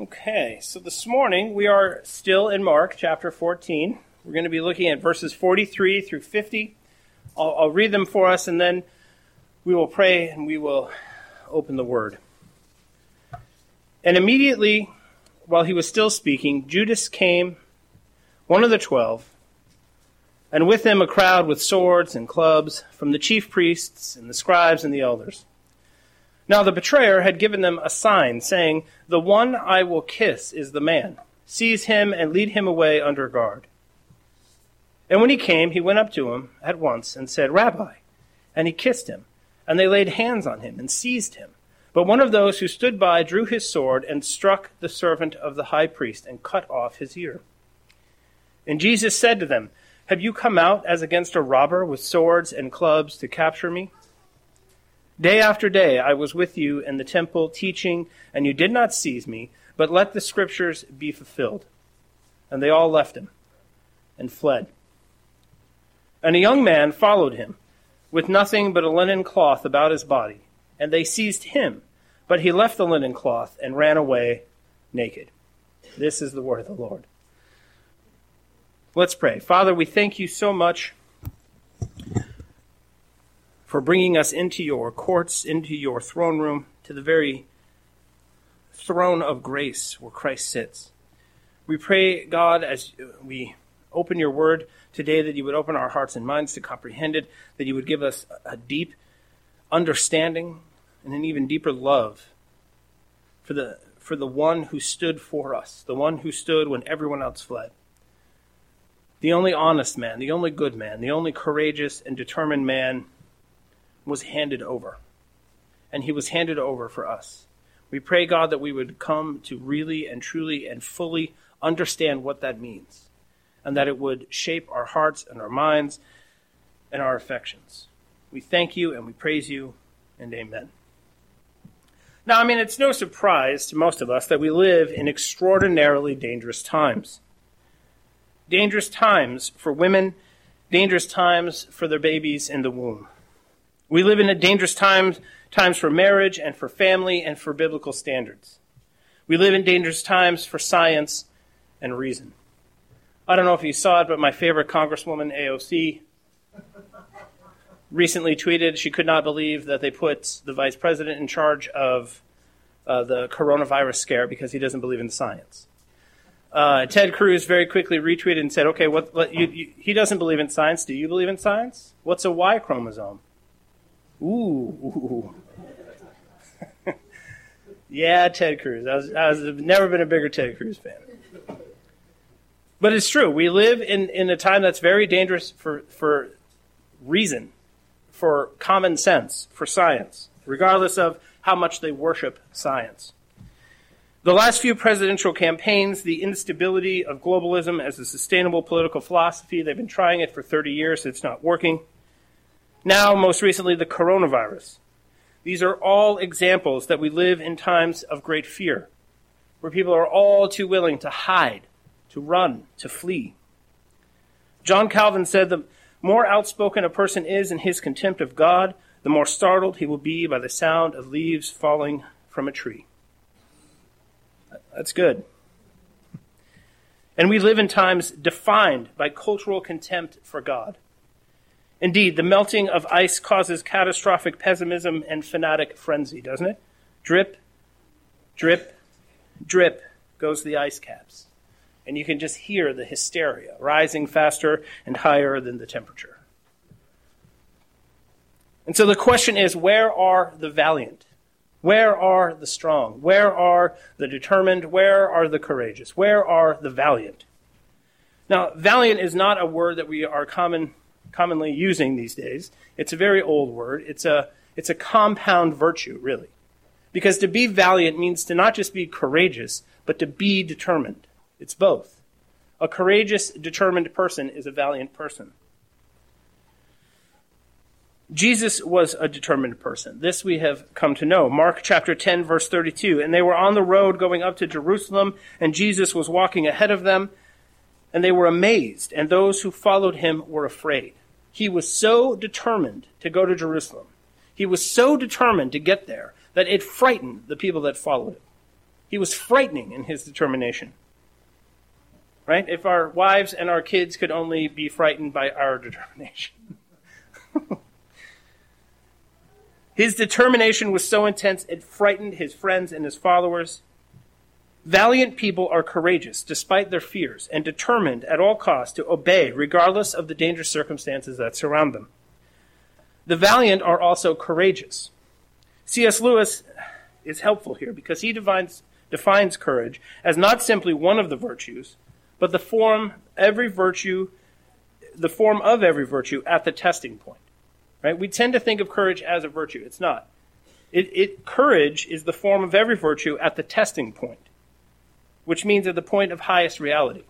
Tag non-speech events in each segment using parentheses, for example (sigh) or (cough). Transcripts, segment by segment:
Okay, so this morning we are still in Mark chapter 14. We're going to be looking at verses 43 through 50. I'll, I'll, read them for us and then we will pray and we will open the word. And immediately, while he was still speaking, Judas came, one of the twelve, and with him a crowd with swords and clubs from the chief priests and the scribes and the elders. Now the betrayer had given them a sign, saying, The one I will kiss is the man. Seize him and lead him away under guard. And when he came, he went up to him at once and said, Rabbi. And he kissed him. And they laid hands on him and seized him. But one of those who stood by drew his sword and struck the servant of the high priest and cut off his ear. And Jesus said to them, Have you come out as against a robber with swords and clubs to capture me? Day after day I was with you in the temple teaching, and you did not seize me, but let the scriptures be fulfilled. And they all left him and fled. And a young man followed him, with nothing but a linen cloth about his body. And they seized him, but he left the linen cloth and ran away naked. This is the word of the Lord. Let's pray. Father, we thank you so much for bringing us into your courts, into your throne room, to the very throne of grace where Christ sits. We pray, God, as we open your word today, that you would open our hearts and minds to comprehend it, that you would give us a deep understanding and an even deeper love for the, for the one who stood for us, the one who stood when everyone else fled. The only honest man, the only good man, the only courageous and determined man was handed over. And he was handed over for us. We pray, God, that we would come to really and truly and fully understand what that means, and that it would shape our hearts and our minds and our affections. We thank you and we praise you, and amen. Now, I mean, it's no surprise to most of us that we live in extraordinarily dangerous times. Dangerous times for women, dangerous times for their babies in the womb. We live in dangerous times, times for marriage and for family and for biblical standards. We live in dangerous times for science and reason. I don't know if you saw it, but my favorite Congresswoman, AOC, recently tweeted she could not believe that they put the vice president in charge of uh, the coronavirus scare because he doesn't believe in science. Uh, Ted Cruz very quickly retweeted and said, "Okay, what, what you, you, he doesn't believe in science. Do you believe in science? What's a Y chromosome?" Ooh. (laughs) yeah, Ted Cruz. I was, I was I've never been a bigger Ted Cruz fan. But it's true. We live in, in a time that's very dangerous for, for reason, for common sense, for science, regardless of how much they worship science. The last few presidential campaigns, the instability of globalism as a sustainable political philosophy, they've been trying it for 30 years, it's not working. Now, most recently, the coronavirus. These are all examples that we live in times of great fear, where people are all too willing to hide, to run, to flee. John Calvin said the more outspoken a person is in his contempt of God, the more startled he will be by the sound of leaves falling from a tree. That's good. And we live in times defined by cultural contempt for God. Indeed, the melting of ice causes catastrophic pessimism and fanatic frenzy, doesn't it? Drip, drip, drip goes the ice caps. And you can just hear the hysteria rising faster and higher than the temperature. And so the question is where are the valiant? Where are the strong? Where are the determined? Where are the courageous? Where are the valiant? Now, valiant is not a word that we are common commonly using these days. It's a very old word. It's a, it's a compound virtue, really. Because to be valiant means to not just be courageous, but to be determined. It's both. A courageous, determined person is a valiant person. Jesus was a determined person. This we have come to know. Mark chapter 10 verse 32. And they were on the road going up to Jerusalem, and Jesus was walking ahead of them, and they were amazed, and those who followed him were afraid. He was so determined to go to Jerusalem. He was so determined to get there that it frightened the people that followed him. He was frightening in his determination. Right? If our wives and our kids could only be frightened by our (laughs) determination. his determination was so intense it frightened his friends and his followers. Valiant people are courageous despite their fears and determined at all costs to obey regardless of the dangerous circumstances that surround them. The valiant are also courageous. C.S. Lewis is helpful here because he defines, defines courage as not simply one of the virtues, but the form every virtue the form of every virtue at the testing point. Right? We tend to think of courage as a virtue. It's not. It, it, courage is the form of every virtue at the testing point which means at the point of highest reality.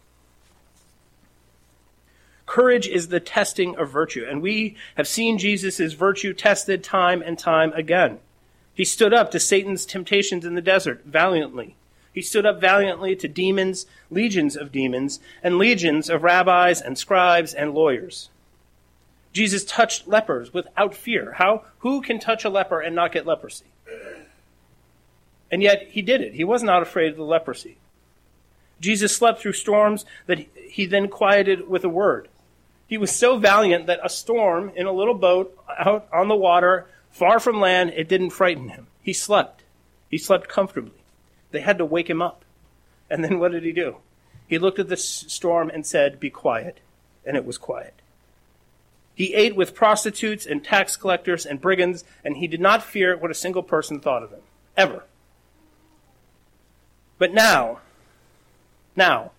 Courage is the testing of virtue, and we have seen Jesus' virtue tested time and time again. He stood up to Satan's temptations in the desert valiantly. He stood up valiantly to demons, legions of demons, and legions of rabbis and scribes and lawyers. Jesus touched lepers without fear. How? Who can touch a leper and not get leprosy? And yet he did it. He was not afraid of the leprosy. Jesus slept through storms that he then quieted with a word. He was so valiant that a storm in a little boat out on the water, far from land, it didn't frighten him. He slept. He slept comfortably. They had to wake him up. And then what did he do? He looked at the storm and said, Be quiet. And it was quiet. He ate with prostitutes and tax collectors and brigands, and he did not fear what a single person thought of him. Ever. But now, now,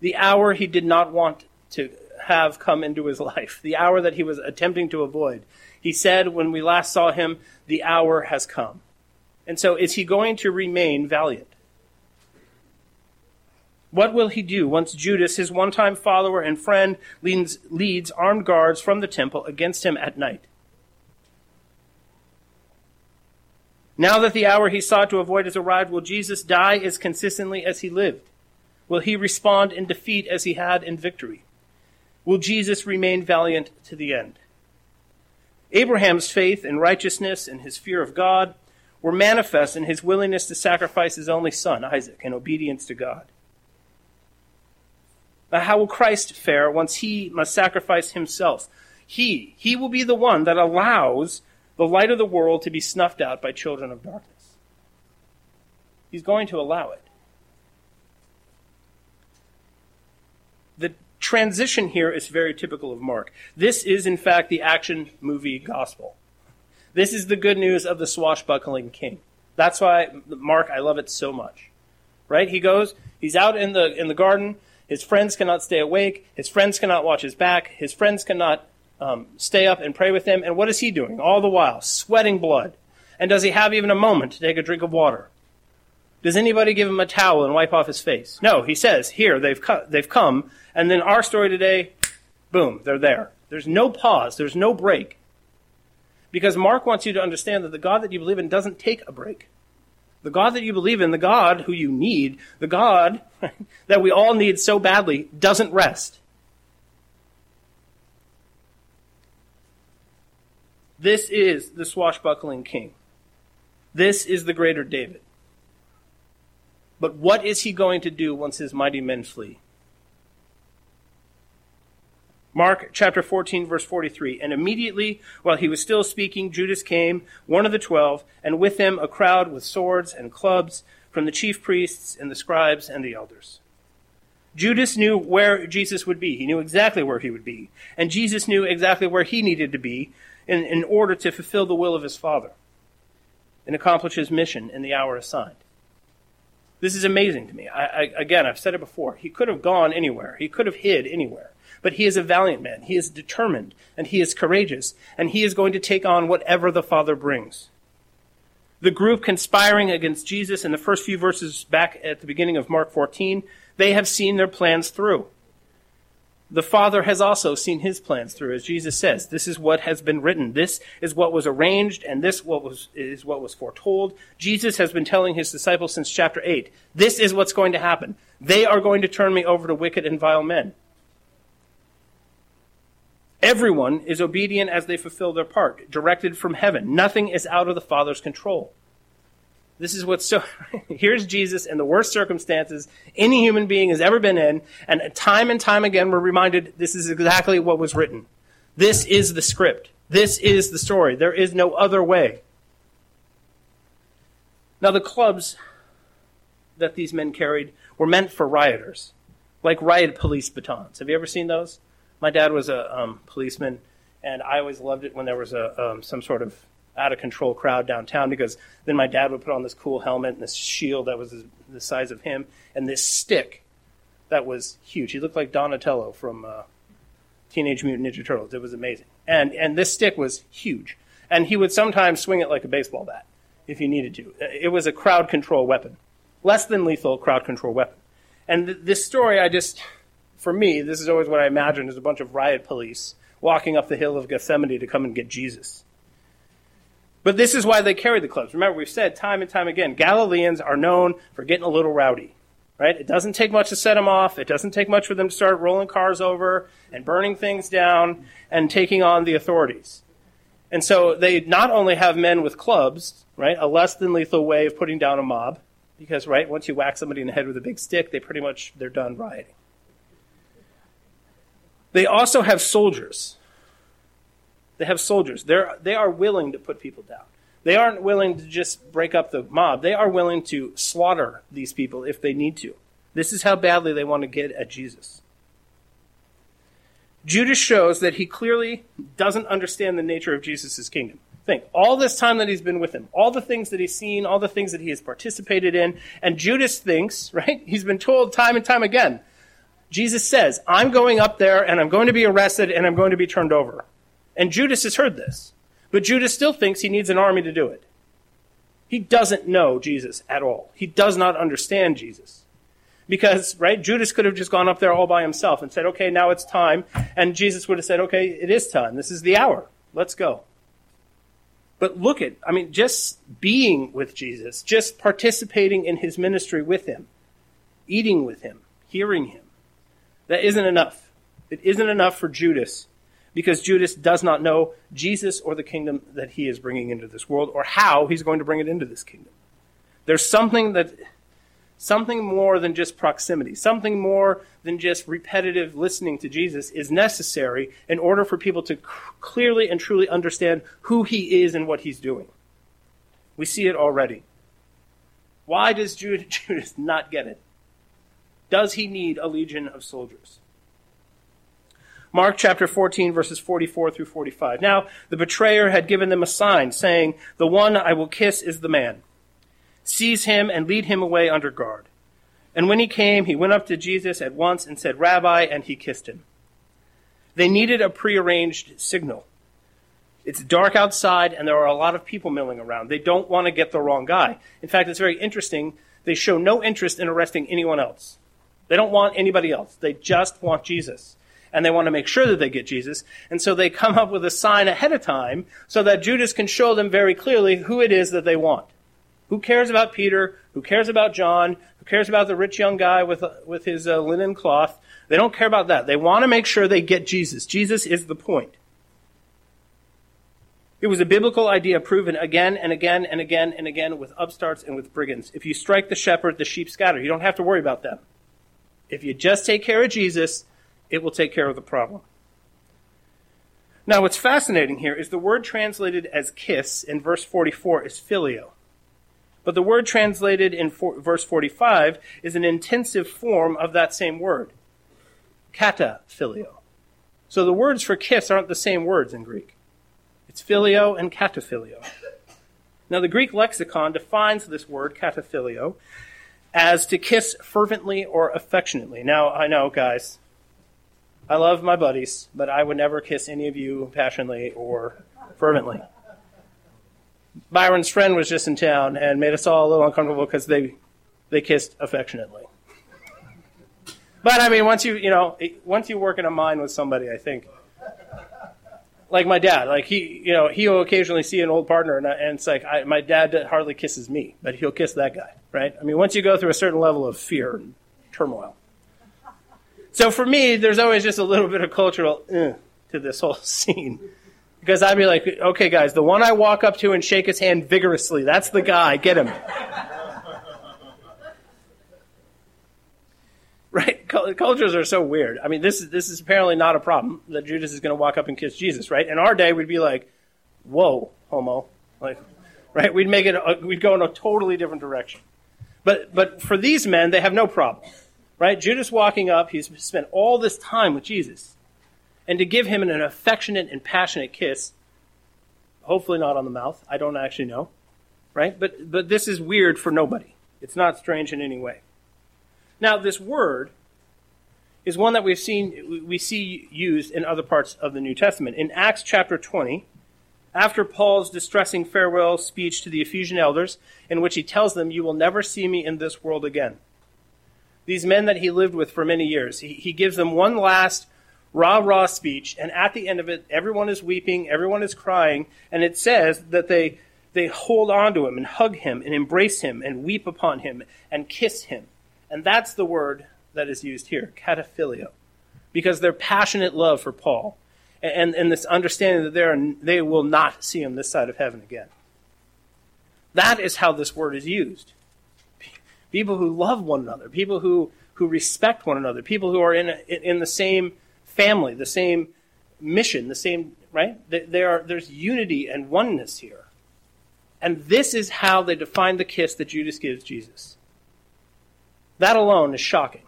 the hour he did not want to have come into his (laughs) life, the hour that he was attempting to avoid. He said when we last saw him, the hour has come. And so, is he going to remain valiant? What will he do once Judas, his one time follower and friend, leads, leads armed guards from the temple against him at night? Now that the hour he sought to avoid has arrived, will Jesus die as consistently as he lived? Will he respond in defeat as he had in victory? Will Jesus remain valiant to the end? Abraham's faith and righteousness and his fear of God were manifest in his willingness to sacrifice his only son, Isaac, in obedience to God. Now, how will Christ fare once he must sacrifice himself? He, he will be the one that allows the light of the world to be snuffed out by children of darkness. He's going to allow it. The transition here is very typical of Mark. This is, in fact, the action movie gospel. This is the good news of the swashbuckling king. That's why Mark, I love it so much. Right? He goes, he's out in the in the garden. His friends cannot stay awake. His friends cannot watch his back. His friends cannot um, stay up and pray with him. And what is he doing all the while? Sweating blood. And does he have even a moment to take a drink of water? Does anybody give him a towel and wipe off his face? No, he says, here, they've, they've come. And then our story today, boom, they're there. There's no pause, there's no break. Because Mark wants you to understand that the God that you believe in doesn't take a break. The God that you believe in, the God who you need, the God (laughs) that we all need so badly, doesn't rest. This is the swashbuckling king. This is the greater David. But what is he going to do once his mighty men flee? Mark chapter 14, verse 43. And immediately, while he was still speaking, Judas came, one of the twelve, and with him a crowd with swords and clubs from the chief priests and the scribes and the elders. Judas knew where Jesus would be. He knew exactly where he would be. And Jesus knew exactly where he needed to be in, in order to fulfill the will of his Father and accomplish his mission in the hour assigned. This is amazing to me. I, I, again, I've said it before. He could have gone anywhere. He could have hid anywhere. But he is a valiant man. He is determined and he is courageous and he is going to take on whatever the Father brings. The group conspiring against Jesus in the first few verses back at the beginning of Mark 14, they have seen their plans through the Father has also seen his plans through, as Jesus says. This is what has been written. This is what was arranged, and this what was, is what was foretold. Jesus has been telling his disciples since chapter 8. This is what's going to happen. They are going to turn me over to wicked and vile men. Everyone is obedient as they fulfill their part, directed from heaven. Nothing is out of the Father's control. This is what's so. (laughs) Here's Jesus in the worst circumstances any human being has ever been in, and time and time again we're reminded this is exactly what was written. This is the script. This is the story. There is no other way. Now, the clubs that these men carried were meant for rioters, like riot police batons. Have you ever seen those? My dad was a um, policeman, and I always loved it when there was a um, some sort of out of control crowd downtown because then my dad would put on this cool helmet and this shield that was the size of him and this stick that was huge. He looked like Donatello from uh, Teenage Mutant Ninja Turtles. It was amazing. And and this stick was huge. And he would sometimes swing it like a baseball bat if he needed to. It was a crowd control weapon, less than lethal crowd control weapon. And th- this story, I just, for me, this is always what I imagine is a bunch of riot police walking up the hill of Gethsemane to come and get Jesus. But this is why they carry the clubs. Remember, we've said time and time again, Galileans are known for getting a little rowdy. Right? It doesn't take much to set them off. It doesn't take much for them to start rolling cars over and burning things down and taking on the authorities. And so they not only have men with clubs, right, a less than lethal way of putting down a mob, because right, once you whack somebody in the head with a big stick, they pretty much they're done rioting. They also have soldiers. They have soldiers. They're, they are willing to put people down. They aren't willing to just break up the mob. They are willing to slaughter these people if they need to. This is how badly they want to get at Jesus. Judas shows that he clearly doesn't understand the nature of Jesus' kingdom. Think, all this time that he's been with him, all the things that he's seen, all the things that he has participated in, and Judas thinks, (laughs) right? He's been told time and time again. Jesus says, I'm going up there and I'm going to be arrested and I'm going to be turned over. And Judas has heard this. But Judas still thinks he needs an army to do it. He doesn't know Jesus at all. He does not understand Jesus. Because, right, Judas could have just gone up there all by himself and said, okay, now it's time. And Jesus would have said, okay, it is time. This is the hour. Let's go. But look at, I mean, just being with Jesus, just participating in his ministry with him, eating with him, hearing him, that isn't enough. It isn't enough for Judas because Judas does not know Jesus or the kingdom that he is bringing into this world or how he's going to bring it into this kingdom. There's something that something more than just proximity, something more than just repetitive listening to Jesus is necessary in order for people to c- clearly and truly understand who he is and what he's doing. We see it already. Why does (laughs) Judas not get it? Does he need a legion of soldiers? Mark chapter 14, verses 44 through 45. Now, the betrayer had given them a sign, saying, The one I will kiss is the man. Seize him and lead him away under guard. And when he came, he went up to Jesus at once and said, Rabbi, and he kissed him. They needed a prearranged signal. It's dark outside, and there are a lot of people milling around. They don't want to get the wrong guy. In fact, it's very interesting. They show no interest in arresting anyone else. They don't want anybody else. They just want Jesus and they want to make sure that they get Jesus. And so they come up with a sign ahead of time so that Judas can show them very clearly who it is that they want. Who cares about Peter? Who cares about John? Who cares about the rich young guy with, with his uh, linen cloth? They don't care about that. They want to make sure they get Jesus. Jesus is the point. It was a biblical idea proven again and again and again and again with upstarts and with brigands. If you strike the shepherd, the sheep scatter. You don't have to worry about them. If you just take care of Jesus, it will take care of the problem. Now, what's fascinating here is the word translated as kiss in verse 44 is phileo. But the word translated in for, verse 45 is an intensive form of that same word, kataphileo. So the words for kiss aren't the same words in Greek. It's phileo and kataphileo. Now, the Greek lexicon defines this word, kataphileo, as to kiss fervently or affectionately. Now, I know, guys, I love my buddies, but I would never kiss any of you passionately or fervently. Byron's friend was just in town and made us all a little uncomfortable because they they kissed affectionately. But I mean, once you you know once you work in a mine with somebody, I think like my dad, like he you know he'll occasionally see an old partner and, and it's like I, my dad hardly kisses me, but he'll kiss that guy, right? I mean, once you go through a certain level of fear and turmoil. So for me, there's always just a little bit of cultural uh, to this whole (laughs) scene. Because I'd be like, okay, guys, the one I walk up to and shake his hand vigorously, that's the guy. Get him. (laughs) right? Cultures are so weird. I mean, this is this is apparently not a problem that Judas is going to walk up and kiss Jesus, right? In our day, we'd be like, "Whoa, homo!" Like, right? We'd make it. A, we'd go in a totally different direction. But but for these men, they have no problem, right? Judas walking up, he's spent all this time with Jesus, and to give him an affectionate and passionate kiss, hopefully not on the mouth. I don't actually know, right? But but this is weird for nobody. It's not strange in any way. Now, this word is one that we've seen we see used in other parts of the New Testament. In Acts chapter 20, after Paul's distressing farewell speech to the Ephesian elders, in which he tells them, You will never see me in this world again. These men that he lived with for many years, he, he gives them one last rah rah speech, and at the end of it, everyone is weeping, everyone is crying, and it says that they, they hold on to him and hug him and embrace him and weep upon him and kiss him. And that's the word that is used here, kataphileo, because their passionate love for Paul and, and this understanding that they, are, they will not see him this side of heaven again. That is how this word is used. People who love one another, people who, who respect one another, people who are in, a, in the same family, the same mission, the same, right? They, are, there's unity and oneness here. And this is how they define the kiss that Judas gives Jesus. That alone is shocking.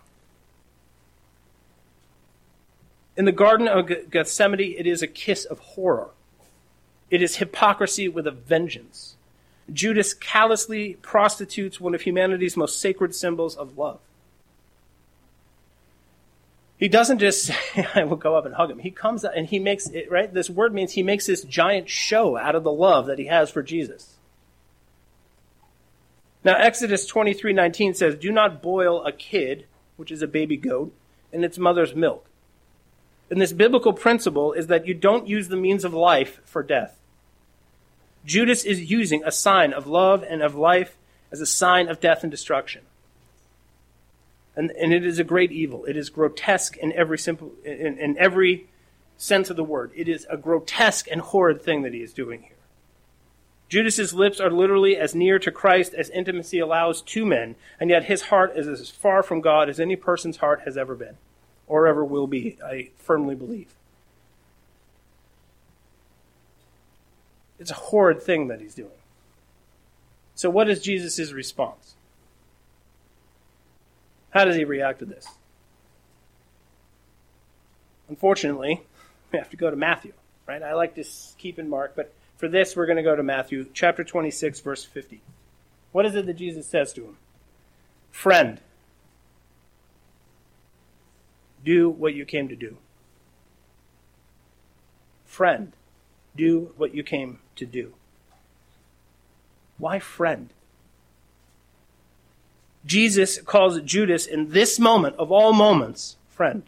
In the Garden of Gethsemane, it is a kiss of horror. It is hypocrisy with a vengeance. Judas callously prostitutes one of humanity's most sacred symbols of love. He doesn't just (laughs) say, I will go up and hug him. He comes and he makes it, right? This word means he makes this giant show out of the love that he has for Jesus. Now, Exodus 23:19 says, "Do not boil a kid, which is a baby goat, in its mother's milk." And this biblical principle is that you don't use the means of life for death. Judas is using a sign of love and of life as a sign of death and destruction. And, and it is a great evil. It is grotesque in every simple in, in every sense of the word. It is a grotesque and horrid thing that he is doing here. Judas's lips are literally as near to Christ as intimacy allows two men, and yet his heart is as far from God as any person's heart has ever been or ever will be, I firmly believe. It's a horrid thing that he's doing. So, what is Jesus' response? How does he react to this? Unfortunately, we have to go to Matthew, right? I like to keep in Mark, but for this, we're going to go to Matthew chapter 26, verse 50. What is it that Jesus says to him? Friend, do what you came to do. Friend, do what you came to do. Why friend? Jesus calls Judas in this moment of all moments, friend.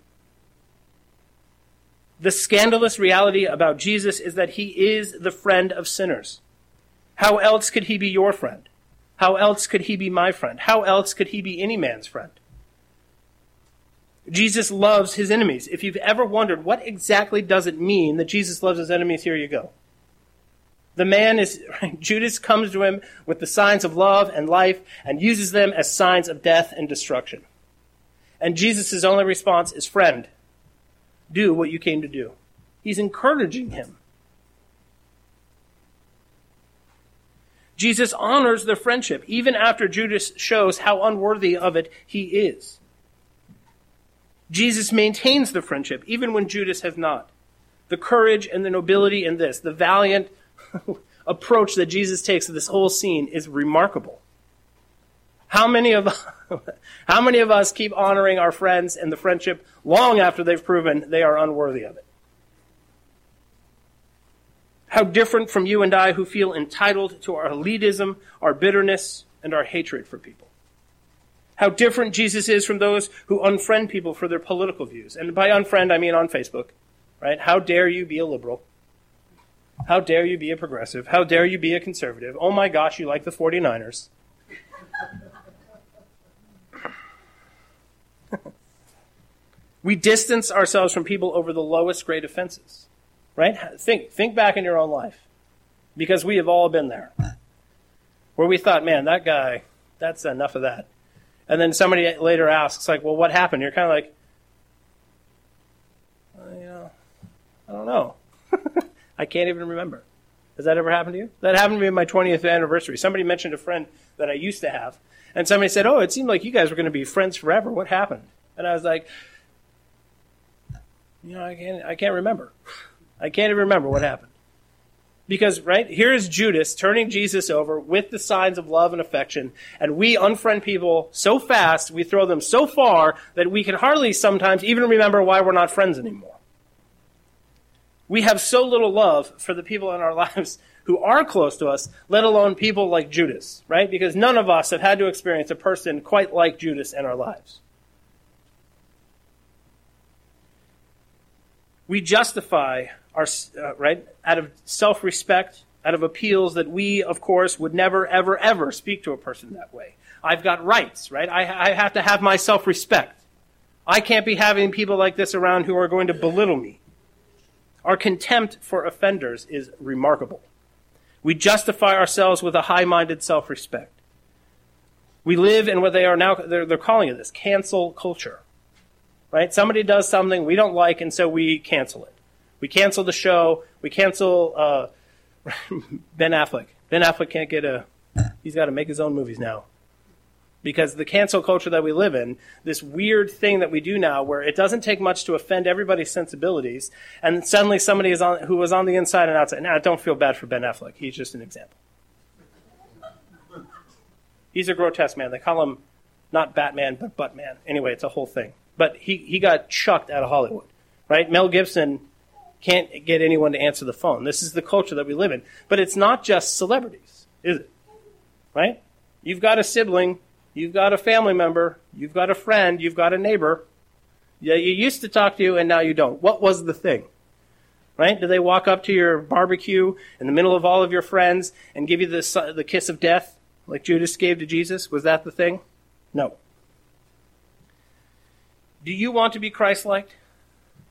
The scandalous reality about Jesus is that he is the friend of sinners. How else could he be your friend? How else could he be my friend? How else could he be any man's friend? Jesus loves his enemies. If you've ever wondered what exactly does it mean that Jesus loves his enemies, here you go. The man is, (laughs) Judas comes to him with the signs of love and life and uses them as signs of death and destruction. And Jesus' only response is, friend, do what you came to do. He's encouraging him. Jesus honors the friendship even after Judas shows how unworthy of it he is. Jesus maintains the friendship even when Judas has not. The courage and the nobility in this, the valiant (laughs) approach that Jesus takes to this whole scene is remarkable. How many of (laughs) how many of us keep honoring our friends and the friendship long after they've proven they are unworthy of it? How different from you and I who feel entitled to our elitism, our bitterness, and our hatred for people. How different Jesus is from those who unfriend people for their political views. And by unfriend, I mean on Facebook, right? How dare you be a liberal? How dare you be a progressive? How dare you be a conservative? Oh my gosh, you like the 49ers. (laughs) we distance ourselves from people over the lowest grade offenses. Right? Think, think back in your own life. Because we have all been there. Where we thought, man, that guy, that's enough of that. And then somebody later asks, like, well, what happened? You're kind of like, well, you know, I don't know. (laughs) I can't even remember. Has that ever happened to you? That happened to me on my 20th anniversary. Somebody mentioned a friend that I used to have, and somebody said, "Oh, it seemed like you guys were going to be friends forever. What happened?" And I was like, "You know, I can't. I can't remember. I can't even remember what happened." Because right here is Judas turning Jesus over with the signs of love and affection, and we unfriend people so fast, we throw them so far that we can hardly sometimes even remember why we're not friends anymore. We have so little love for the people in our (laughs) lives who are close to us, let alone people like Judas, right? Because none of us have had to experience a person quite like Judas in our lives. We justify our, uh, right, out of self respect, out of appeals that we, of course, would never, ever, ever speak to a person that way. I've got rights, right? I, I have to have my self respect. I can't be having people like this around who are going to belittle me. Our contempt for offenders is remarkable. We justify ourselves with a high minded self respect. We live in what they are now, they're, they're calling it this cancel culture. Right? Somebody does something we don't like, and so we cancel it. We cancel the show. We cancel uh, (laughs) Ben Affleck. Ben Affleck can't get a, he's got to make his own movies now because the cancel culture that we live in, this weird thing that we do now where it doesn't take much to offend everybody's sensibilities, and suddenly somebody is on, who was on the inside and outside. Now, don't feel bad for Ben Affleck. He's just an example. He's a grotesque man. They call him not Batman, but Buttman. Anyway, it's a whole thing. But he, he got chucked out of Hollywood, right? Mel Gibson can't get anyone to answer the phone. This is the culture that we live in. But it's not just celebrities, is it? Right? You've got a sibling You've got a family member, you've got a friend, you've got a neighbor. Yeah, you used to talk to you and now you don't. What was the thing? Right? Did they walk up to your barbecue in the middle of all of your friends and give you the, the kiss of death like Judas gave to Jesus? Was that the thing? No. Do you want to be Christ like?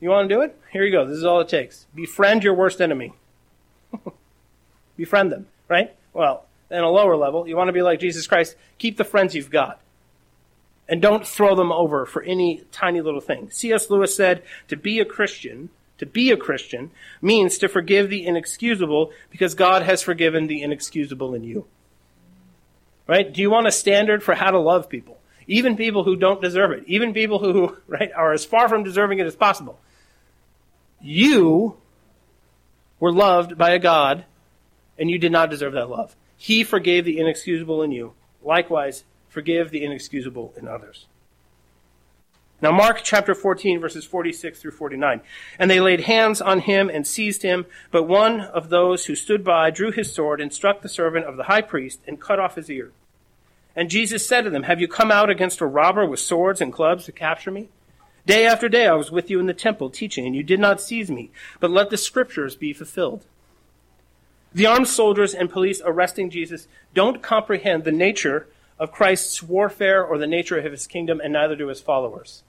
You want to do it? Here you go. This is all it takes. Befriend your worst enemy. (laughs) Befriend them, right? Well, in a lower level, you want to be like Jesus Christ, keep the friends you've got. And don't throw them over for any tiny little thing. C.S. Lewis said, to be a Christian, to be a Christian means to forgive the inexcusable because God has forgiven the inexcusable in you. Right? Do you want a standard for how to love people? Even people who don't deserve it. Even people who, (laughs) right, are as far from deserving it as possible. You were loved by a God and you did not deserve that love. He forgave the inexcusable in you. Likewise, forgive the inexcusable in others. Now, Mark chapter 14, verses 46 through 49. And they laid hands on him and seized him, but one of those who stood by drew his sword and struck the servant of the high priest and cut off his ear. And Jesus said to them, Have you come out against a robber with swords and clubs to capture me? Day after day I was with you in the temple teaching, and you did not seize me, but let the scriptures be fulfilled. The armed soldiers and police arresting Jesus don't comprehend the nature of Christ's warfare or the nature of his kingdom, and neither do his followers.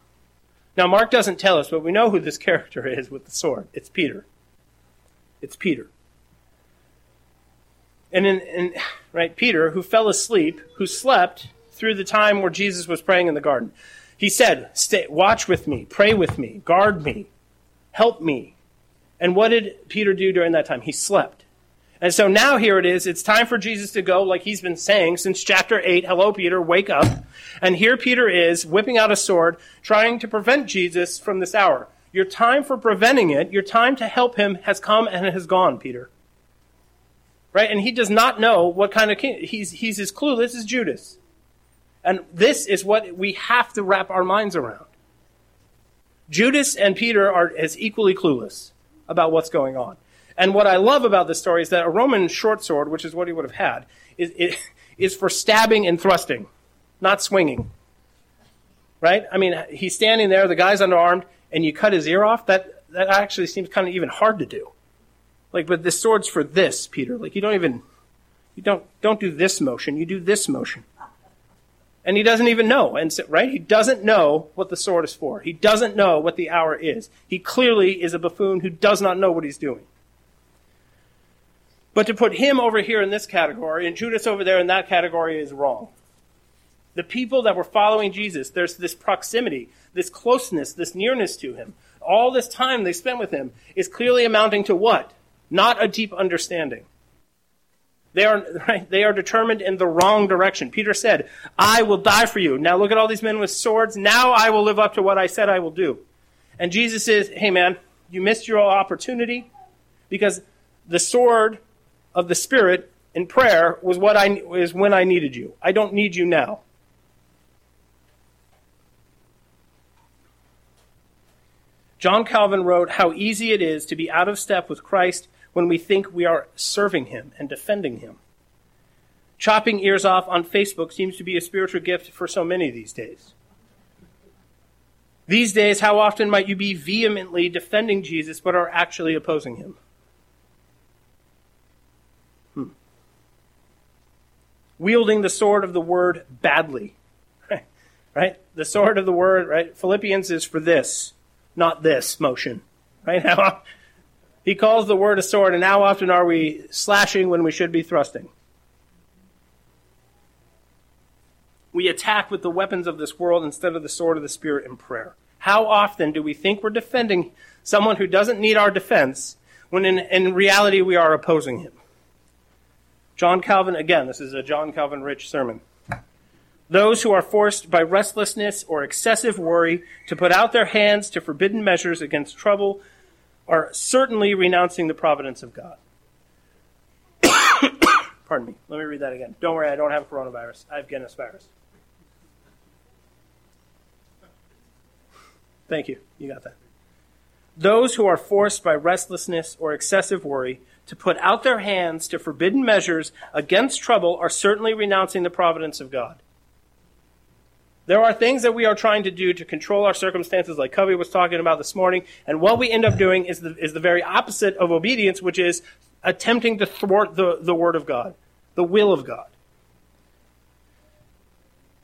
Now, Mark doesn't tell us, but we know who this (laughs) character is with the sword. It's Peter. It's Peter. And in, in, right, Peter, who fell asleep, who slept through the time where Jesus was praying in the garden. He said, Stay, watch with me, pray with me, guard me, help me. And what did Peter do during that time? He slept. And so now here it is. It's time for Jesus to go, like he's been saying since chapter 8. Hello, Peter, wake up. And here Peter is, whipping out a sword, trying to prevent Jesus from this hour. Your time for preventing it, your time to help him has come and has gone, Peter. Right? And he does not know what kind of king. He's, he's as clueless as Judas. And this is what we have to wrap our minds around. Judas and Peter are as equally clueless about what's going on. And what I love about this story is that a Roman short sword, which is what he would have had, is, for stabbing and thrusting, not swinging. Right? I mean, he's standing there, the guy's unarmed, and you cut his ear off. That, that actually seems kind of even hard to do. Like, but this sword's for this, Peter. Like, you don't even, you don't, don't do this motion, you do this motion. And he doesn't even know, and so, right? He doesn't know what the sword is for. He doesn't know what the hour is. He clearly is a buffoon who does not know what he's doing. But to put him over here in this category and Judas over there in that category is wrong. The people that were following Jesus, there's this proximity, this closeness, this nearness to him. All this time they spent with him is clearly amounting to what? Not a deep understanding. They are, (laughs) right, they are determined in the wrong direction. Peter said, I will die for you. Now look at all these men with swords. Now I will live up to what I said I will do. And Jesus says, hey man, you missed your opportunity because the sword of the Spirit in prayer was what I, is when I needed you. I don't need you now. John Calvin wrote how easy it is to be out of step with Christ when we think we are serving him and defending him. Chopping ears off on Facebook seems to be a spiritual gift for so many these days. These days, how often might you be vehemently defending Jesus but are actually opposing him? Wielding the sword of the word badly. (laughs) right? The sword of the word, right? Philippians is for this, not this motion. Right? How, (laughs) he calls the word a sword, and how often are we slashing when we should be thrusting? We attack with the weapons of this world instead of the sword of the Spirit in prayer. How often do we think we're defending someone who doesn't need our defense when in, in reality we are opposing him? John Calvin, again, this is a John Calvin rich sermon. Those who are forced by restlessness or excessive worry to put out their hands to forbidden measures against trouble are certainly renouncing the providence of God. (coughs) Pardon me. Let me read that again. Don't worry, I don't have coronavirus. I have Guinness virus. Thank you. You got that. Those who are forced by restlessness or excessive worry to put out their hands to forbidden measures against trouble are certainly renouncing the providence of God. There are things that we are trying to do to control our circumstances, like Covey was talking about this morning, and what we end up doing is the, is the very opposite of obedience, which is attempting to thwart the, the Word of God, the will of God.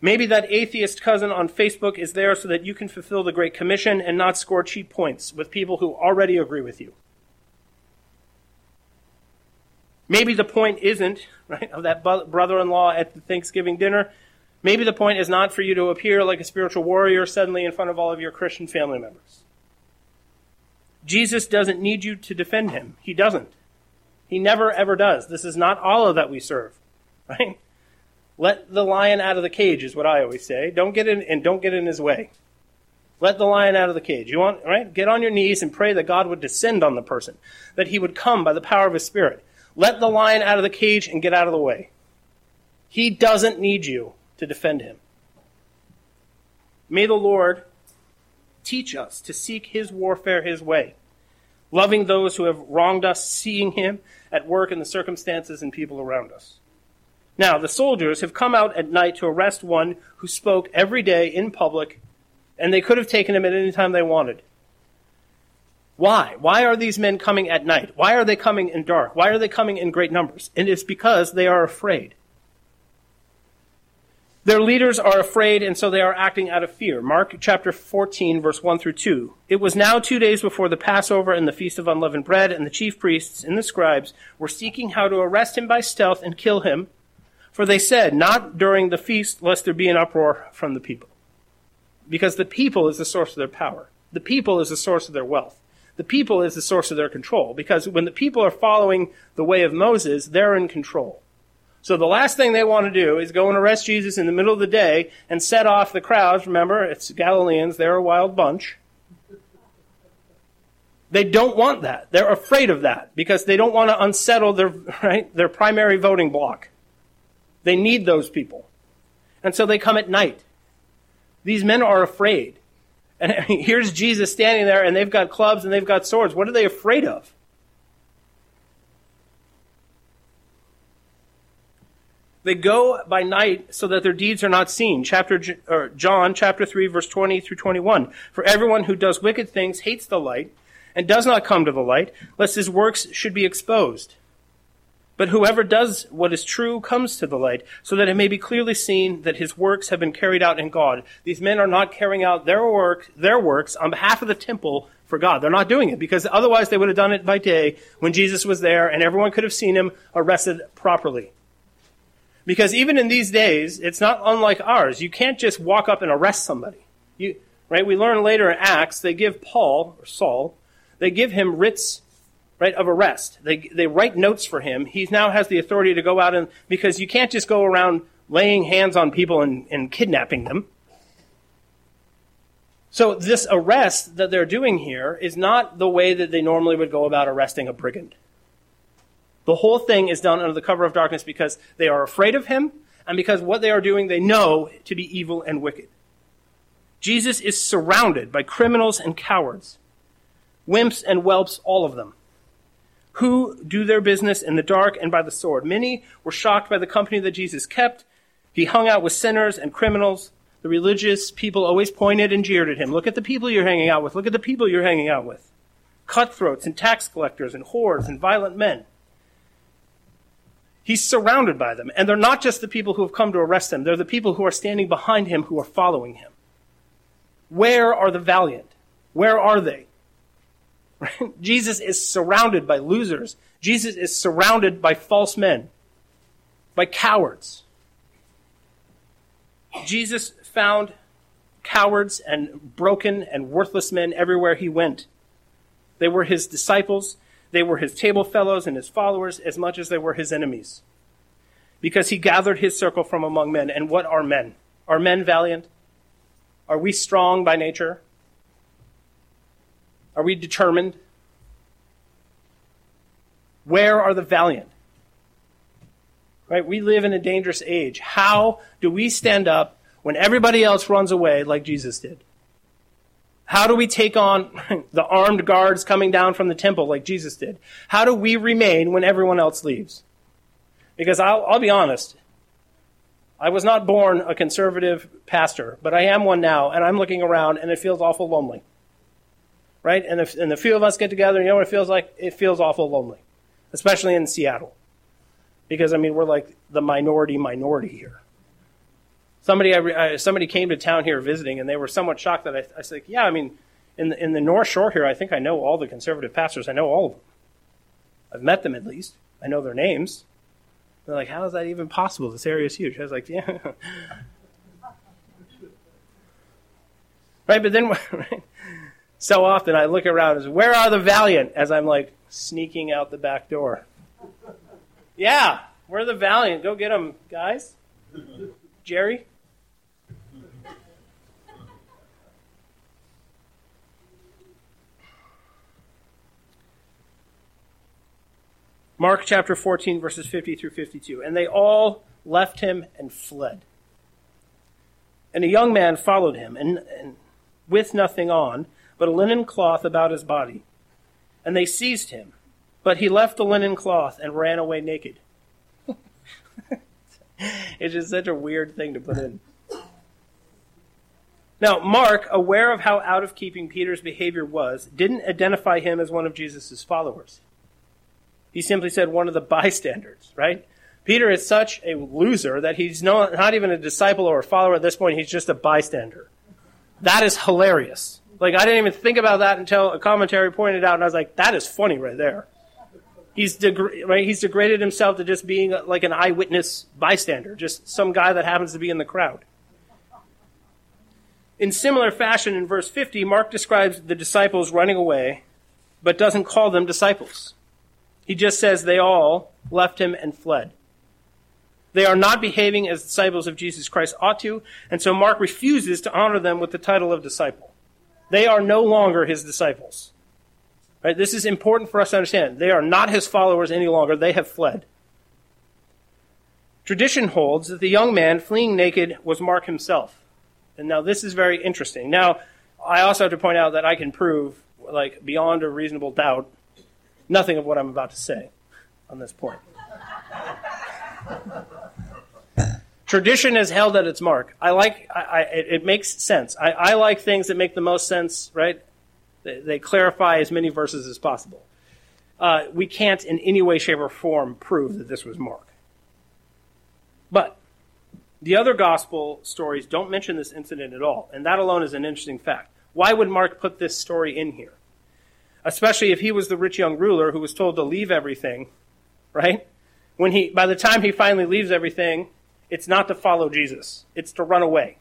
Maybe that atheist cousin on Facebook is there so that you can fulfill the Great Commission and not score cheap points with people who already agree with you. Maybe the point isn't, right, of that brother in law at the Thanksgiving dinner Maybe the point is not for you to appear like a spiritual warrior suddenly in front of all of your Christian family members. Jesus doesn't need you to defend him. He doesn't. He never ever does. This is not Allah that we serve, right? Let the lion out of the cage is what I always say. Don't get in and don't get in his way. Let the lion out of the cage. You want, right? Get on your knees and pray that God would descend on the person, that he would come by the power of his spirit. Let the lion out of the cage and get out of the way. He doesn't need you to defend him. May the Lord teach us to seek his warfare his way, loving those who have wronged us, seeing him at work in the circumstances and people around us. Now, the soldiers have come out at night to arrest one who spoke every day in public, and they could have taken him at any time they wanted. Why? Why are these men coming at night? Why are they coming in dark? Why are they coming in great numbers? And it's because they are afraid. Their leaders are afraid, and so they are acting out of fear. Mark chapter 14, verse 1 through 2. It was now two days before the Passover and the Feast of Unleavened Bread, and the chief priests and the scribes were seeking how to arrest him by stealth and kill him. For they said, Not during the feast, lest there be an uproar from the people. Because the people is the source of their power. The people is the source of their wealth. The people is the source of their control. Because when the people are following the way of Moses, they're in control. So the last thing they want to do is go and arrest Jesus in the middle of the day and set off the crowds. Remember, it's Galileans, they're a wild bunch. They don't want that. They're afraid of that because they don't want to unsettle their, right, their primary voting block. They need those people. And so they come at night. These men are afraid. And (laughs) here's Jesus standing there and they've got clubs and they've got swords. What are they afraid of? They go by night so that their deeds are not seen. Chapter John chapter 3 verse 20 through 21. For everyone who does wicked things hates the light and does not come to the light lest his works should be exposed. But whoever does what is true comes to the light, so that it may be clearly seen that his works have been carried out in God. These men are not carrying out their work, their works on behalf of the temple for God. They're not doing it because otherwise they would have done it by day when Jesus was there and everyone could have seen him arrested properly. Because even in these days, it's not unlike ours. You can't just walk up and arrest somebody. You, right? We learn later in Acts, they give Paul, or Saul, they give him writs right, of arrest. They, they write notes for him. He now has the authority to go out and, because you can't just go around laying hands on people and, and kidnapping them. So this arrest that they're doing here is not the way that they normally would go about arresting a brigand. The whole thing is done under the cover of darkness because they are afraid of him and because what they are doing they know to be evil and wicked. Jesus is surrounded by criminals and cowards, wimps and whelps, all of them who do their business in the dark and by the sword. Many were shocked by the company that Jesus kept. He hung out with sinners and criminals. The religious people always pointed and jeered at him. Look at the people you're hanging out with. Look at the people you're hanging out with. Cutthroats and tax collectors and whores and violent men. He's surrounded by them. And they're not just the people who have come to arrest him, they're the people who are standing behind him who are following him. Where are the valiant? Where are they? Right? Jesus is surrounded by losers. Jesus is surrounded by false men, by cowards. Jesus found cowards and broken and worthless men everywhere he went. They were his disciples, they were his table fellows and his followers as much as they were his enemies. Because he gathered his circle from among men. And what are men? Are men valiant? Are we strong by nature? Are we determined? Where are the valiant? Right? We live in a dangerous age. How do we stand up when everybody else runs away like Jesus did? How do we take on (laughs) the armed guards coming down from the temple like Jesus did? How do we remain when everyone else leaves? Because I'll, I'll be honest, I was not born a conservative pastor, but I am one now, and I'm looking around and it feels awful lonely right? And if and the few of us get together, you know what it feels like? It feels awful lonely, especially in Seattle, because I mean we're like the minority minority here. Somebody I, I, somebody came to town here visiting, and they were somewhat shocked that I, I said, "Yeah, I mean, in the, in the North Shore here, I think I know all the conservative pastors. I know all of them. I've met them at least. I know their names." They're like, "How is that even possible? This area is huge." I was like, "Yeah." (laughs) right, but then (laughs) right? So often I look around and say, Where are the valiant? as I'm like sneaking out the back door. yeah, where are the valiant? Go get them, guys. Jerry? Mark chapter 14, verses 50 through 52. And they all left him and fled. And a young man followed him, and, and with nothing on, but a linen cloth about his body. And they seized him. But he left the linen cloth and ran away naked. (laughs) it's just such a weird thing to put in. Now, Mark, aware of how out of keeping Peter's behavior was, didn't identify him as one of Jesus' followers. He simply said one of the bystanders, right? Peter is such a loser that he's not, not even a disciple or a follower at this point, he's just a bystander. That is hilarious. Like I didn't even think about that until a commentary pointed out, and I was like, "That is funny right there." He's right. He's degraded himself to just being uh, like an eyewitness bystander, just some guy that happens to be in the crowd. In similar fashion, in verse 50, Mark describes the disciples running away, but doesn't call them disciples. He just says they all left him and fled. They are not behaving as disciples of Jesus Christ ought to, and so Mark refuses to honor them with the title of disciple. They are no longer his disciples. Right? This is important for us to understand. They are not his followers any longer. They have fled. Tradition holds that the young man fleeing naked was Mark himself. And now this is very interesting. Now, I also have to point out that I can prove, like, beyond a reasonable doubt, nothing of what I'm about to say on this point. Tradition is held at its mark. I like, I, I, it, it, makes sense. I, I, like things that make the most sense, right? They, they, clarify as many verses as possible. uh, we can't in any way, shape, or form prove that this was Mark. But the other gospel stories don't mention this incident at all, and that alone is an interesting fact. Why would Mark put this story in here? Especially if he was the rich young ruler who was told to leave everything, right? When he, by the time he finally leaves everything, it's not to follow Jesus, it's to run away.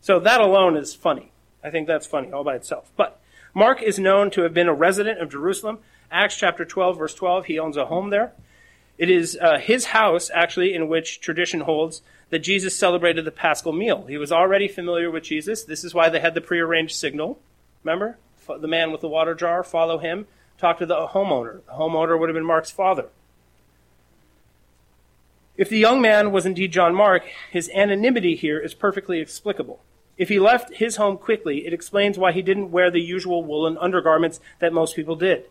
So that alone is funny. I think that's funny all by itself. But Mark is known to have been a resident of Jerusalem. Acts chapter 12, verse 12, he owns a home there. It is uh, his house, actually, in which tradition holds that Jesus celebrated the paschal meal. He was already familiar with Jesus. This is why they had the prearranged signal. Remember? The man with the water jar, follow him. Talk to the homeowner. The homeowner would have been Mark's father. If the young man was indeed John Mark, his anonymity here is perfectly explicable. If he left his home quickly, it explains why he didn't wear the usual woolen undergarments that most people did.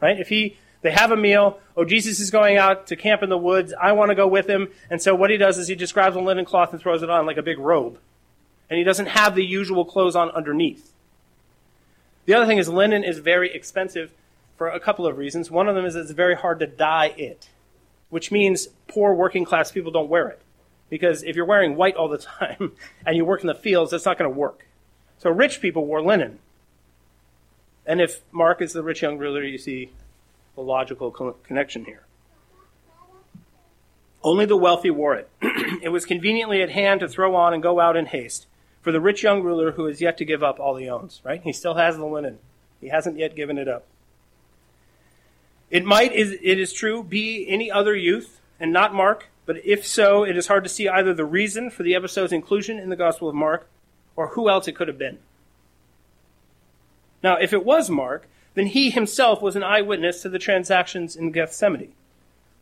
Right? If he they have a meal. Oh, Jesus is going out to camp in the woods. I want to go with him. And so what he does is he just grabs a linen cloth and throws it on like a big robe. And he doesn't have the usual clothes on underneath. The other thing is linen is very expensive for a couple of reasons. One of them is it's very hard to dye it, which means poor working class people don't wear it. Because if you're wearing white all the (laughs) time and you work in the fields, that's not going to work. So rich people wore linen. And if Mark is the rich young ruler, you see the logical co- connection here. Only the wealthy wore it. (clears throat) it was conveniently at hand to throw on and go out in haste for the rich young ruler who has yet to give up all he owns, right? He still has the linen. He hasn't yet given it up. It might, it is true, be any other youth and not Mark, but if so, it is hard to see either the reason for the episode's inclusion in the Gospel of Mark or who else it could have been. Now, if it was Mark, then he himself was an eyewitness to the transactions in Gethsemane.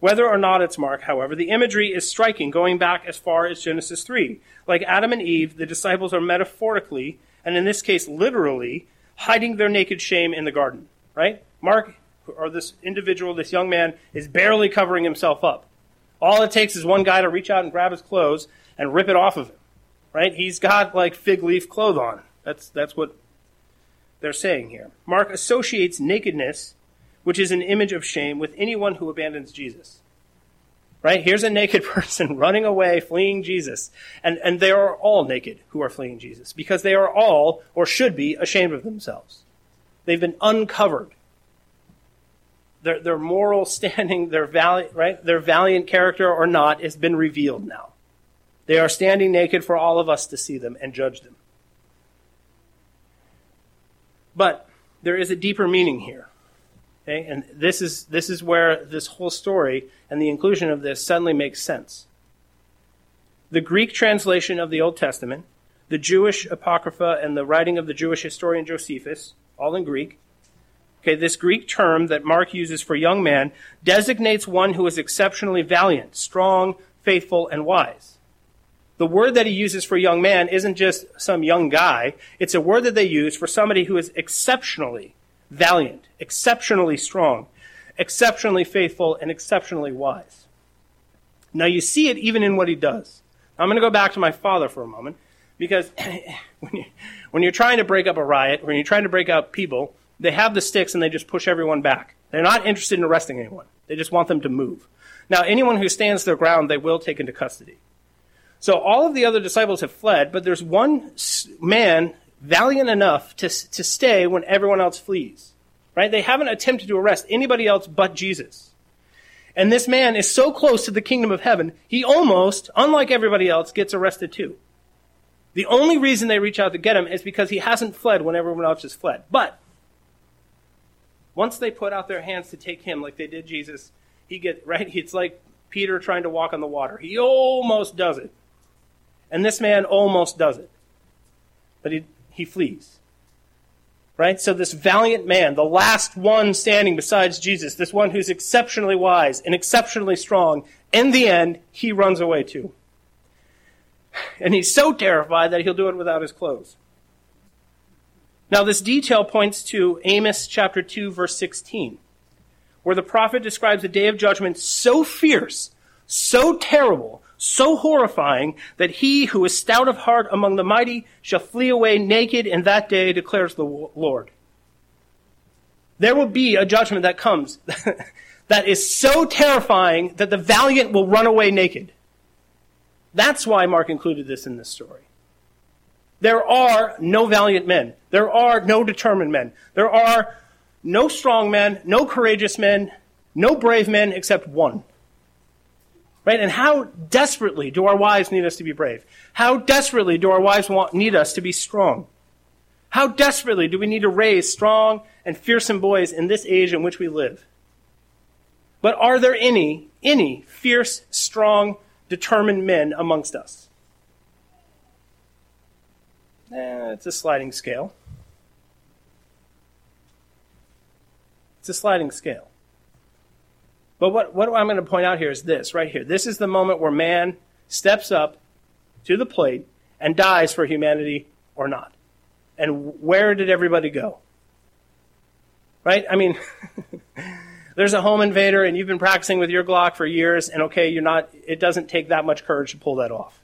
Whether or not it's Mark, however, the imagery is striking going back as far as Genesis 3. Like Adam and Eve, the disciples are metaphorically, and in this case literally, hiding their naked shame in the garden, right? Mark, or this individual, this young man, is barely covering himself up. All it takes is one guy to reach out and grab his clothes and rip it off of him, right? He's got like fig leaf clothes on. That's, that's what they're saying here. Mark associates nakedness, which is an image of shame, with anyone who abandons Jesus. Right? Here's a naked (laughs) person running away, fleeing Jesus. And, and they are all naked who are fleeing Jesus because they are all, or should be, ashamed of themselves. They've been uncovered. Their, their moral (laughs) standing, their valiant, right? Their valiant character or not has been revealed now. They are standing naked for all of us to see them and judge them. But there is a deeper meaning here. Okay? And this is, this is where this whole story and the inclusion of this suddenly makes sense. The Greek translation of the Old Testament, the Jewish Apocrypha, and the writing of the Jewish historian Josephus, all in Greek. Okay, this Greek term that Mark uses for young man designates one who is exceptionally valiant, strong, faithful, and wise. The word that he uses for young man isn't just some young guy. It's a word that they use for somebody who is exceptionally valiant, exceptionally strong, exceptionally faithful, and exceptionally wise. Now you see it even in what he does. I'm going to go back to my father for a moment because (clears throat) when, you, when you're trying to break up a riot, when you're trying to break up people, they have the sticks and they just push everyone back. They're not interested in arresting anyone. They just want them to move. Now, anyone who stands their ground, they will take into custody. So all of the other disciples have fled, but there's one man valiant enough to, to stay when everyone else flees. Right? They haven't attempted to arrest anybody else but Jesus. And this man is so close to the kingdom of heaven, he almost, unlike everybody else, gets arrested too. The only reason they reach out to get him is because he hasn't fled when everyone else has fled. But once they put out their hands to take him like they did Jesus, he get right it's like Peter trying to walk on the water. He almost does it. And this man almost does it. But he, he flees. Right? So this valiant man, the last one standing besides Jesus, this one who's exceptionally wise and exceptionally strong, in the end, he runs away too. And he's so terrified that he'll do it without his clothes. Now, this detail points to Amos chapter 2, verse 16, where the prophet describes a day of judgment so fierce, so terrible, so horrifying that he who is stout of heart among the mighty shall flee away naked in that day, declares the Lord. There will be a judgment that comes (laughs) that is so terrifying that the valiant will run away naked. That's why Mark included this in this story. There are no valiant men. There are no determined men. There are no strong men, no courageous men, no brave men except one. Right? And how desperately do our wives need us to be brave? How desperately do our wives want, need us to be strong? How desperately do we need to raise strong and fearsome boys in this age in which we live? But are there any, any fierce, strong, determined men amongst us? Eh, it's a sliding scale. It's a sliding scale. But what, what I'm going to point out here is this right here. This is the moment where man steps up to the plate and dies for humanity or not. And where did everybody go? Right? I mean, (laughs) there's a home invader and you've been practicing with your Glock for years, and okay, you're not, it doesn't take that much courage to pull that off.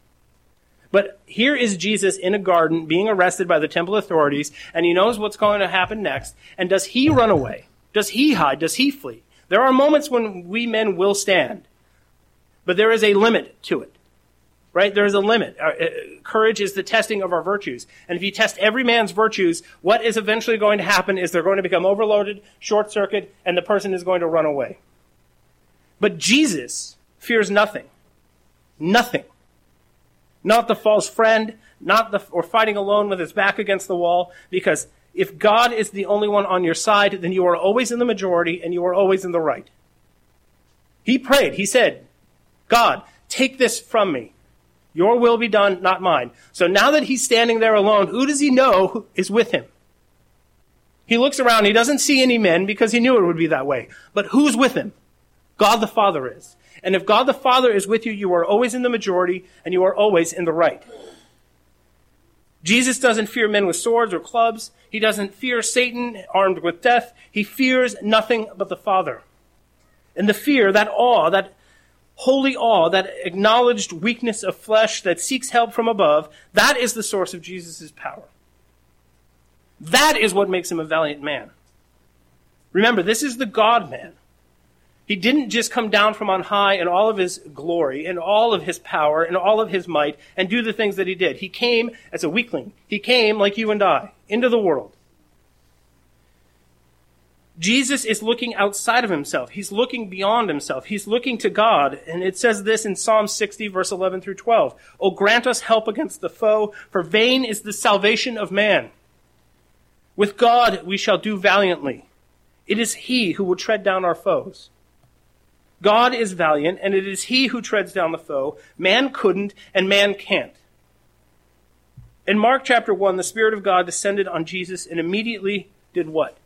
But here is Jesus in a garden being arrested by the temple authorities, and he knows what's going to happen next. And does he run away? Does he hide? Does he flee? There are moments when we men will stand, but there is a limit to it. Right? There is a limit. Uh, uh, courage is the testing of our virtues. And if you test every man's virtues, what is eventually going to happen is they're going to become overloaded, short circuit, and the person is going to run away. But Jesus fears nothing. Nothing. Not the false friend, not the, or fighting alone with his back against the wall, because if God is the only one on your side, then you are always in the majority and you are always in the right. He prayed, he said, God, take this from me. Your will be done, not mine. So now that he's standing there alone, who does he know is with him? He looks around, he doesn't see any men because he knew it would be that way. But who's with him? God the Father is. And if God the Father is with you, you are always in the majority and you are always in the right. Jesus doesn't fear men with swords or clubs. He doesn't fear Satan armed with death. He fears nothing but the Father. And the fear, that awe, that holy awe, that acknowledged weakness of flesh that seeks help from above, that is the source of Jesus' power. That is what makes him a valiant man. Remember, this is the God man. He didn't just come down from on high in all of his glory and all of his power and all of his might and do the things that he did. He came as a weakling. He came like you and I into the world. Jesus is looking outside of himself. He's looking beyond himself. He's looking to God. And it says this in Psalm 60, verse 11 through 12. Oh, grant us help against the foe, for vain is the salvation of man. With God we shall do valiantly. It is he who will tread down our foes. God is valiant, and it is he who treads down the foe. Man couldn't, and man can't. In Mark chapter 1, the Spirit of God descended on Jesus and immediately did what?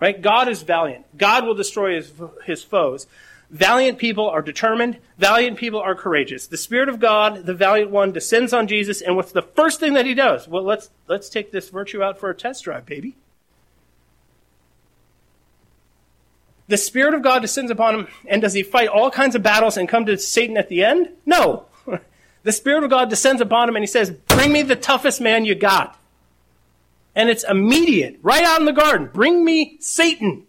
Right? God is valiant. God will destroy his, his foes. Valiant people are determined. Valiant people are courageous. The Spirit of God, the valiant one, descends on Jesus, and what's the first thing that he does? Well, let's, let's take this virtue out for a test drive, baby. The Spirit of God descends upon him, and does he fight all kinds of battles and come to Satan at the end? No. (laughs) the Spirit of God descends upon him and he says, Bring me the toughest man you got. And it's immediate, right out in the garden. Bring me Satan.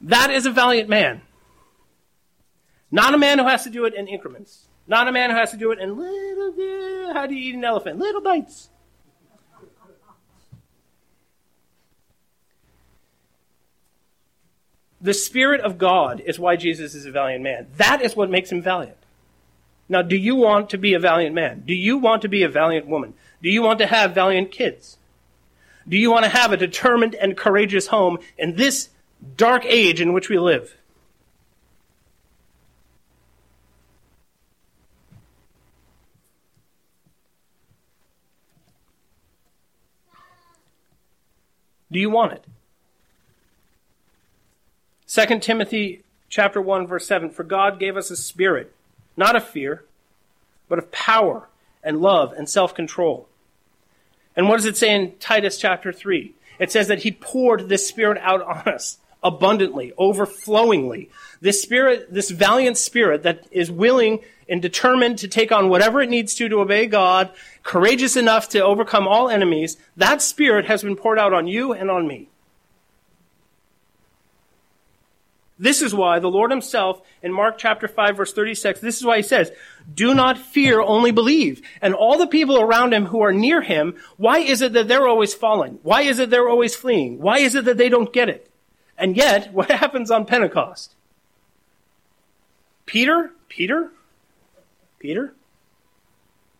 That is a valiant man. Not a man who has to do it in increments. Not a man who has to do it in little, how do you eat an elephant? Little bites. The Spirit of God is why Jesus is a valiant man. That is what makes him valiant. Now, do you want to be a valiant man? Do you want to be a valiant woman? Do you want to have valiant kids? Do you want to have a determined and courageous home in this dark age in which we live? Do you want it? 2 Timothy chapter 1 verse 7 for God gave us a spirit not of fear but of power and love and self-control. And what does it say in Titus chapter 3? It says that he poured this spirit out on us abundantly, overflowingly. This spirit, this valiant spirit that is willing and determined to take on whatever it needs to to obey God, courageous enough to overcome all enemies, that spirit has been poured out on you and on me. This is why the Lord himself in Mark chapter 5 verse 36, this is why he says, do not fear, only believe. And all the people around him who are near him, why is it that they're always falling? Why is it they're always fleeing? Why is it that they don't get it? And yet, (laughs) what happens on Pentecost? Peter, Peter, Peter,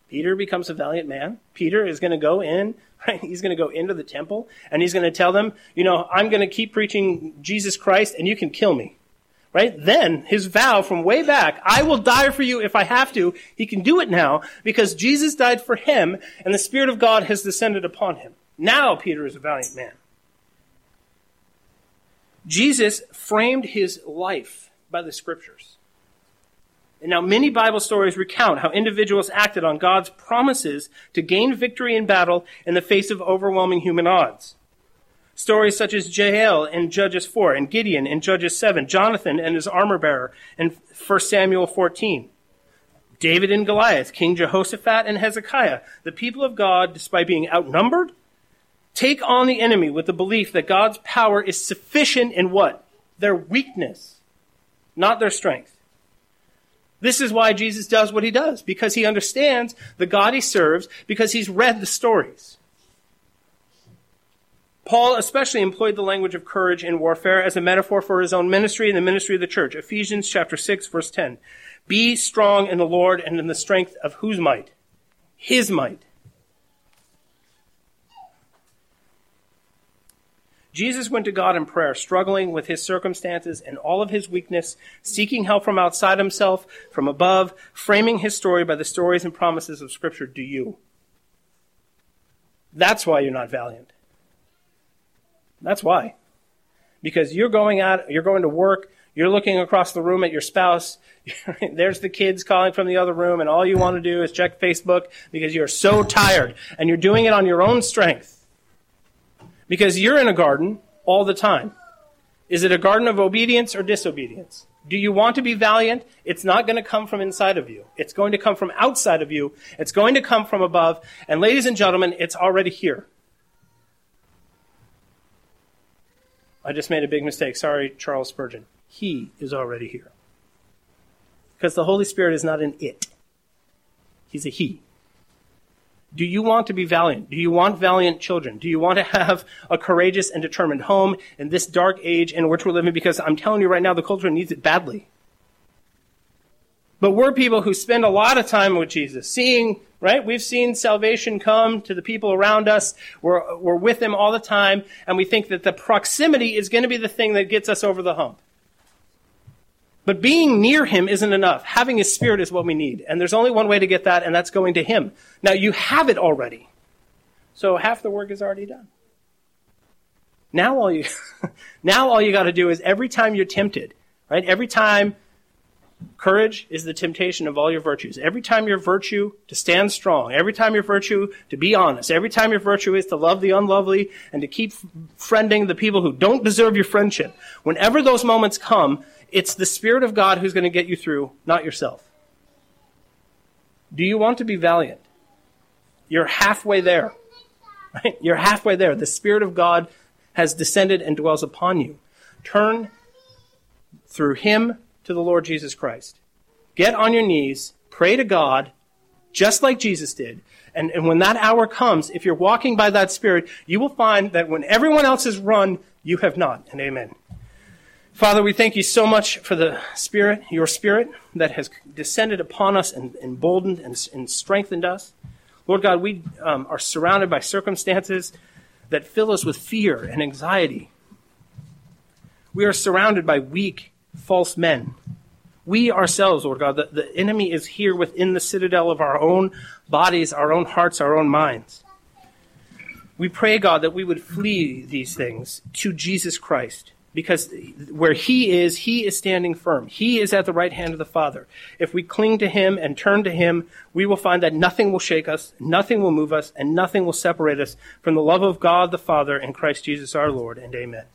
Peter becomes a valiant man. Peter is going to go in, right? He's going to go into the temple and he's going to tell them, you know, I'm going to keep preaching Jesus Christ and you can kill me. Right? Then his vow from way back, I will die for you if I have to. He can do it now because Jesus died for him and the Spirit of God has descended upon him. Now Peter is a valiant man. Jesus framed his life by the scriptures. And now many Bible stories recount how individuals acted on God's promises to gain victory in battle in the face of overwhelming human odds. Stories such as Jael in Judges 4 and Gideon in Judges 7, Jonathan and his armor bearer in 1 Samuel 14. David and Goliath, King Jehoshaphat and Hezekiah, the people of God, despite being outnumbered, take on the enemy with the belief that God's power is sufficient in what? Their weakness, not their strength. This is why Jesus does what he does, because he understands the God he serves, because he's read the stories. Paul especially employed the language of courage in warfare as a metaphor for his own ministry and the ministry of the church. Ephesians chapter 6 verse 10. Be strong in the Lord and in the strength of whose might? His might. Jesus went to God in prayer, struggling with his circumstances and all of his weakness, seeking help from outside himself, from above, framing his story by the stories and promises of Scripture. Do you? That's why you're not valiant. That's why. Because you're going out, you're going to work, you're looking across the room at your spouse, (laughs) there's the kids calling from the other room, and all you want to do is check Facebook because you're so tired, and you're doing it on your own strength. Because you're in a garden all the time. Is it a garden of obedience or disobedience? Do you want to be valiant? It's not going to come from inside of you. It's going to come from outside of you. It's going to come from above. And ladies and gentlemen, it's already here. I just made a big mistake. Sorry, Charles Spurgeon. He is already here. Because the Holy Spirit is not an it. He's a he. Do you want to be valiant? Do you want valiant children? Do you want to have a courageous and determined home in this dark age in which we're living? Because I'm telling you right now, the culture needs it badly. But we're people who spend a lot of time with Jesus, seeing, right? We've seen salvation come to the people around us. We're, we're with them all the time, and we think that the proximity is going to be the thing that gets us over the hump. But being near him isn't enough. Having his spirit is what we need. And there's only one way to get that, and that's going to him. Now, you have it already. So half the work is already done. Now all you, (laughs) now all you gotta do is every time you're tempted, right? Every time courage is the temptation of all your virtues. Every time your virtue to stand strong, every time your virtue to be honest, every time your virtue is to love the unlovely and to keep friending the people who don't deserve your friendship. Whenever those moments come, it's the Spirit of God who's going to get you through, not yourself. Do you want to be valiant? You're halfway there. Right? You're halfway there. The Spirit of God has descended and dwells upon you. Turn through Him to the Lord Jesus Christ. Get on your knees, pray to God, just like Jesus did. And, and when that hour comes, if you're walking by that Spirit, you will find that when everyone else has run, you have not. And amen. Father, we thank you so much for the Spirit, your Spirit, that has descended upon us and emboldened and, and strengthened us. Lord God, we um, are surrounded by circumstances that fill us with fear and anxiety. We are surrounded by weak, false men. We ourselves, Lord God, the, the enemy is here within the citadel of our own bodies, our own hearts, our own minds. We pray, God, that we would flee these things to Jesus Christ because where he is, he is standing firm. He is at the right hand of the Father. If we cling to him and turn to him, we will find that nothing will shake us, nothing will move us, and nothing will separate us from the love of God the Father and Christ Jesus our Lord. And amen.